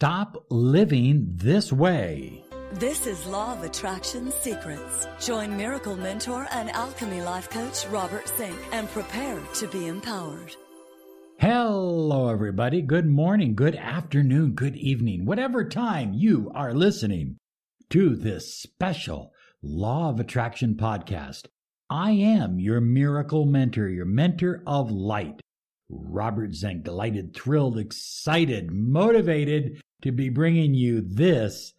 Stop living this way. This is Law of Attraction Secrets. Join Miracle Mentor and Alchemy Life Coach Robert Zink and prepare to be empowered. Hello, everybody. Good morning, good afternoon, good evening, whatever time you are listening to this special Law of Attraction podcast. I am your miracle mentor, your mentor of light. Robert Zink, delighted, thrilled, excited, motivated to be bringing you this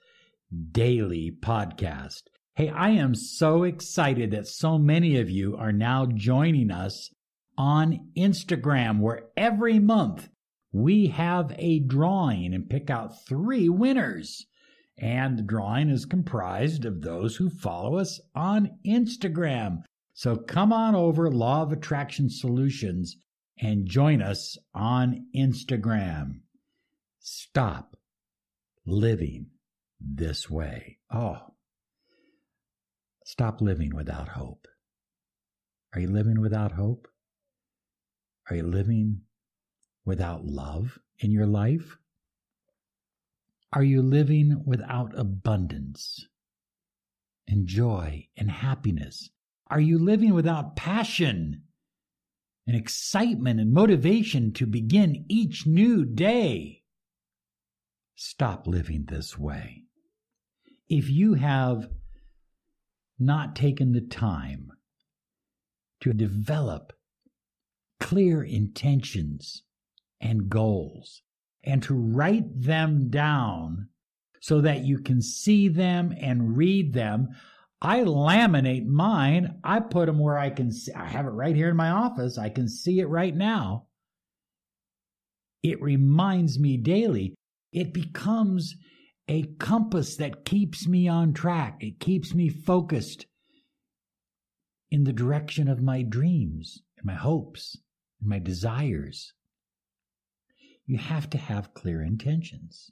daily podcast. Hey, I am so excited that so many of you are now joining us on Instagram, where every month we have a drawing and pick out three winners. And the drawing is comprised of those who follow us on Instagram. So come on over, Law of Attraction Solutions, and join us on Instagram. Stop living this way. Oh, stop living without hope. Are you living without hope? Are you living without love in your life? Are you living without abundance and joy and happiness? Are you living without passion and excitement and motivation to begin each new day? Stop living this way. If you have not taken the time to develop clear intentions and goals and to write them down so that you can see them and read them. I laminate mine. I put them where I can see. I have it right here in my office. I can see it right now. It reminds me daily. It becomes a compass that keeps me on track. It keeps me focused in the direction of my dreams and my hopes and my desires. You have to have clear intentions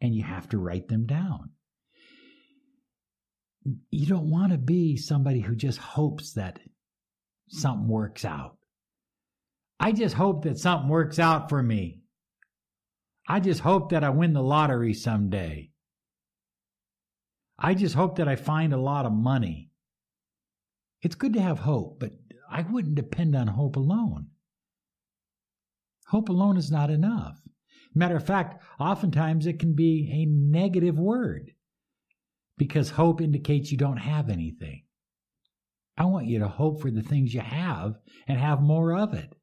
and you have to write them down. You don't want to be somebody who just hopes that something works out. I just hope that something works out for me. I just hope that I win the lottery someday. I just hope that I find a lot of money. It's good to have hope, but I wouldn't depend on hope alone. Hope alone is not enough. Matter of fact, oftentimes it can be a negative word because hope indicates you don't have anything. I want you to hope for the things you have and have more of it.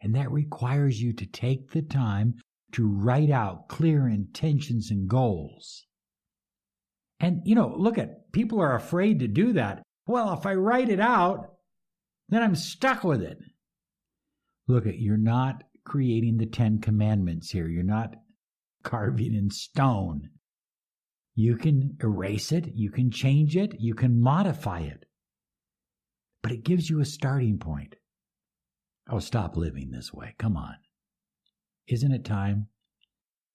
And that requires you to take the time to write out clear intentions and goals. And, you know, look at people are afraid to do that. Well, if I write it out, then I'm stuck with it. Look at you're not creating the 10 commandments here. You're not carving in stone. You can erase it, you can change it, you can modify it. But it gives you a starting point. Oh, stop living this way. Come on. Isn't it time?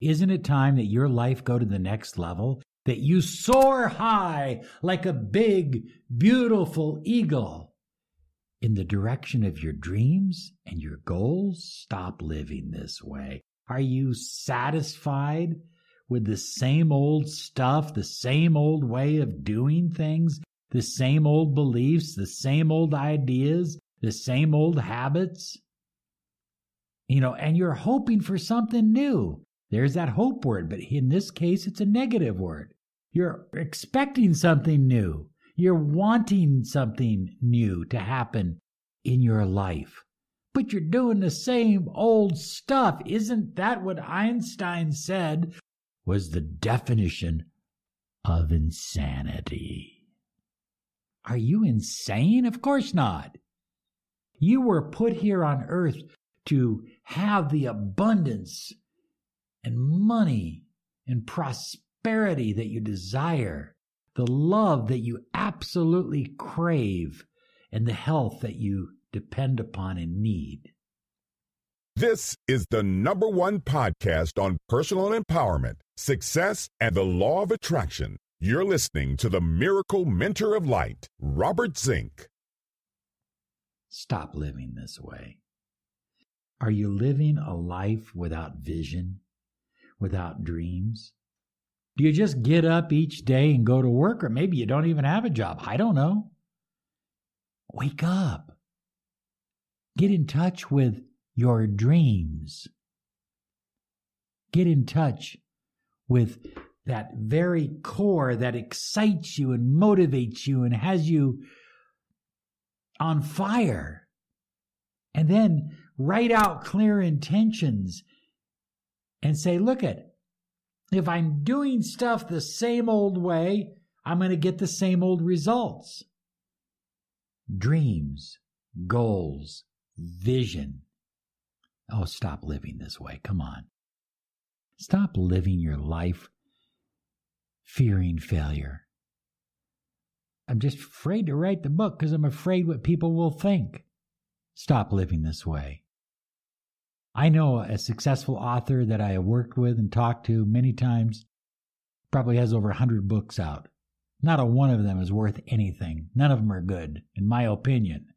Isn't it time that your life go to the next level? That you soar high like a big, beautiful eagle in the direction of your dreams and your goals? Stop living this way. Are you satisfied with the same old stuff, the same old way of doing things, the same old beliefs, the same old ideas, the same old habits. You know, and you're hoping for something new. There's that hope word, but in this case, it's a negative word. You're expecting something new. You're wanting something new to happen in your life. But you're doing the same old stuff. Isn't that what Einstein said was the definition of insanity? Are you insane? Of course not. You were put here on earth to have the abundance and money and prosperity that you desire, the love that you absolutely crave, and the health that you depend upon and need. This is the number one podcast on personal empowerment, success, and the law of attraction. You're listening to the Miracle Mentor of Light, Robert Zink. Stop living this way. Are you living a life without vision? without dreams? Do you just get up each day and go to work? Or maybe you don't even have a job. I don't know. Wake up. Get in touch with your dreams. Get in touch with that very core that excites you and motivates you and has you on fire. And then write out clear intentions and say, look at if I'm doing stuff the same old way, I'm going to get the same old results. Dreams, goals, vision. Oh, stop living this way. Come on. Stop living your life fearing failure. I'm just afraid to write the book because I'm afraid what people will think. Stop living this way. I know a successful author that I have worked with and talked to many times, probably has over a 100 books out. Not a one of them is worth anything. None of them are good, in my opinion.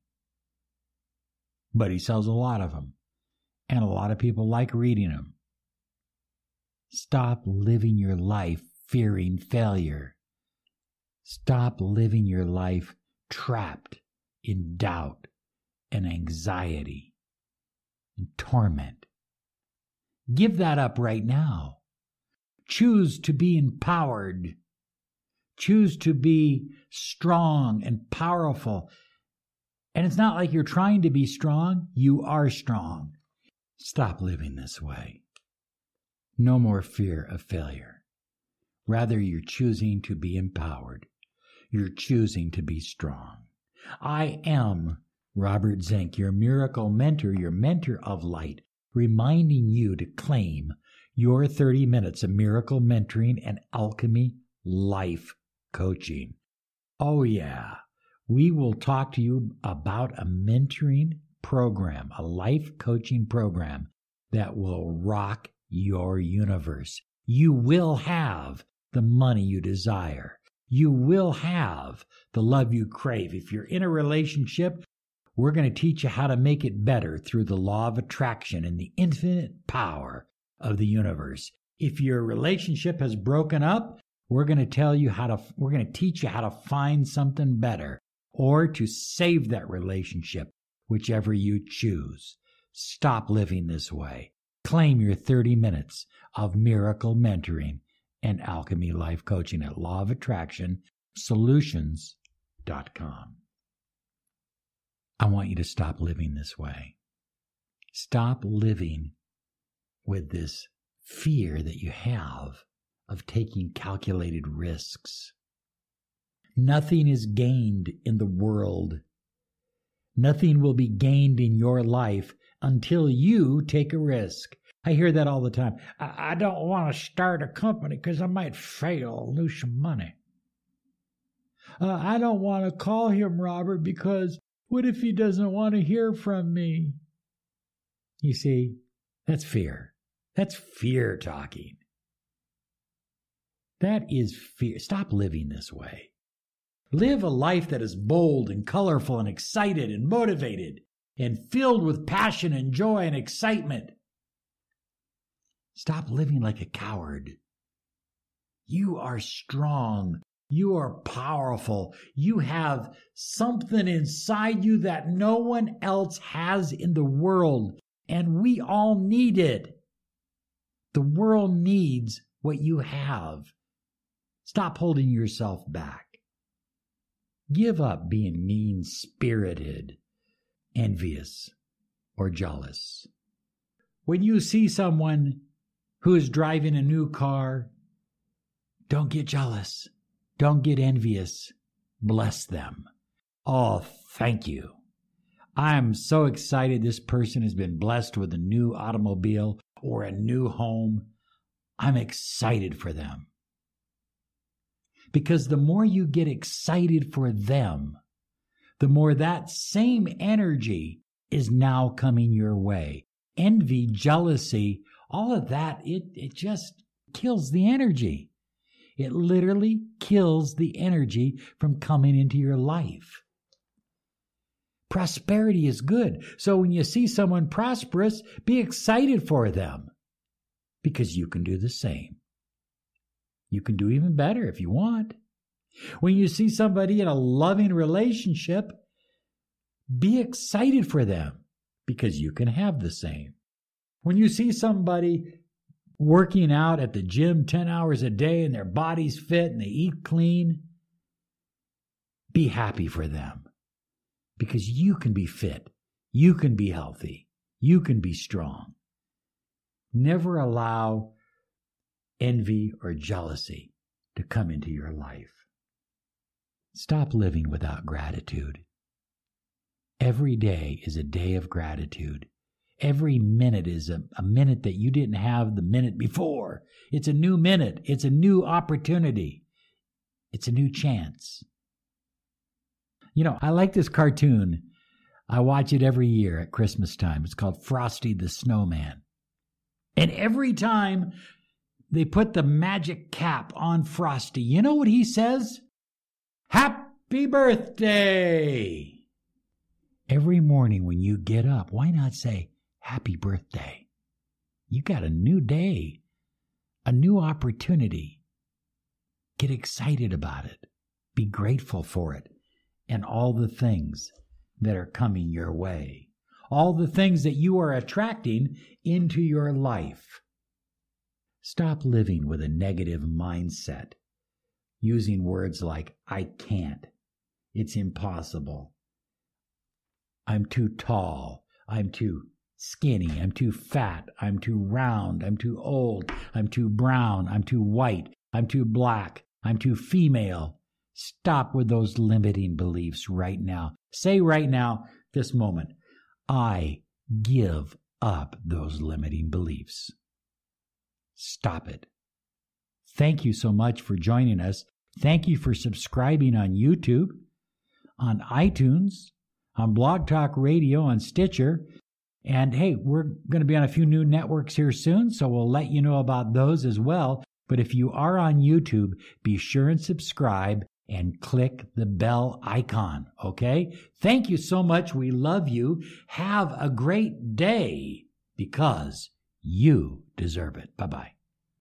But he sells a lot of them, and a lot of people like reading them. Stop living your life fearing failure. Stop living your life trapped in doubt and anxiety and torment. Give that up right now. Choose to be empowered. Choose to be strong and powerful. And it's not like you're trying to be strong, you are strong. Stop living this way. No more fear of failure. Rather, you're choosing to be empowered. You're choosing to be strong. I am Robert Zink, your miracle mentor, your mentor of light, reminding you to claim your 30 minutes of miracle mentoring and alchemy life coaching. Oh, yeah. We will talk to you about a mentoring program, a life coaching program that will rock your universe. You will have the money you desire. You will have the love you crave. If you're in a relationship, we're going to teach you how to make it better through the law of attraction and the infinite power of the universe. If your relationship has broken up, we're going to tell you how to, we're going to teach you how to find something better or to save that relationship, whichever you choose. Stop living this way. Claim your 30 minutes of miracle mentoring and alchemy life coaching at law of attraction solutions.com. I want you to stop living this way. Stop living with this fear that you have of taking calculated risks. Nothing is gained in the world. Nothing will be gained in your life until you take a risk. I hear that all the time. I, I don't want to start a company because I might fail, lose some money. Uh, I don't want to call him Robert because what if he doesn't want to hear from me? You see, that's fear. That's fear talking. That is fear. Stop living this way. Live a life that is bold and colorful and excited and motivated and filled with passion and joy and excitement. Stop living like a coward. You are strong. You are powerful. You have something inside you that no one else has in the world, and we all need it. The world needs what you have. Stop holding yourself back. Give up being mean spirited, envious, or jealous. When you see someone who is driving a new car, don't get jealous. Don't get envious. Bless them. Oh, thank you. I am so excited this person has been blessed with a new automobile or a new home. I'm excited for them. Because the more you get excited for them, the more that same energy is now coming your way. Envy, jealousy all of that, it, it just kills the energy. It literally kills the energy from coming into your life. Prosperity is good. So when you see someone prosperous, be excited for them because you can do the same. You can do even better if you want. When you see somebody in a loving relationship, be excited for them because you can have the same. When you see somebody working out at the gym 10 hours a day and their body's fit and they eat clean, be happy for them because you can be fit, you can be healthy, you can be strong. Never allow envy or jealousy to come into your life. Stop living without gratitude. Every day is a day of gratitude. Every minute is a, a, minute that you didn't have the minute before. It's a new minute. It's a new opportunity. It's a new chance. You know, I like this cartoon. I watch it every year at Christmas time. It's called Frosty the Snowman. And every time they put the magic cap on Frosty, you know what he says? Happy birthday! Every morning when you get up, why not say, Happy birthday? You got a new day, a new opportunity. Get excited about it. Be grateful for it and all the things that are coming your way, all the things that you are attracting into your life. Stop living with a negative mindset using words like, I can't, it's impossible, I'm too tall, I'm too skinny, I'm too fat, I'm too round, I'm too old, I'm too brown, I'm too white, I'm too black, I'm too female. Stop with those limiting beliefs right now. Say right now, this moment, I give up those limiting beliefs. Stop it. Thank you so much for joining us. Thank you for subscribing on YouTube, on iTunes, on Blog Talk Radio, on Stitcher. And hey, we're going to be on a few new networks here soon, so we'll let you know about those as well. But if you are on YouTube, be sure and subscribe and click the bell icon, okay? Thank you so much. We love you. Have a great day because you deserve it. Bye bye.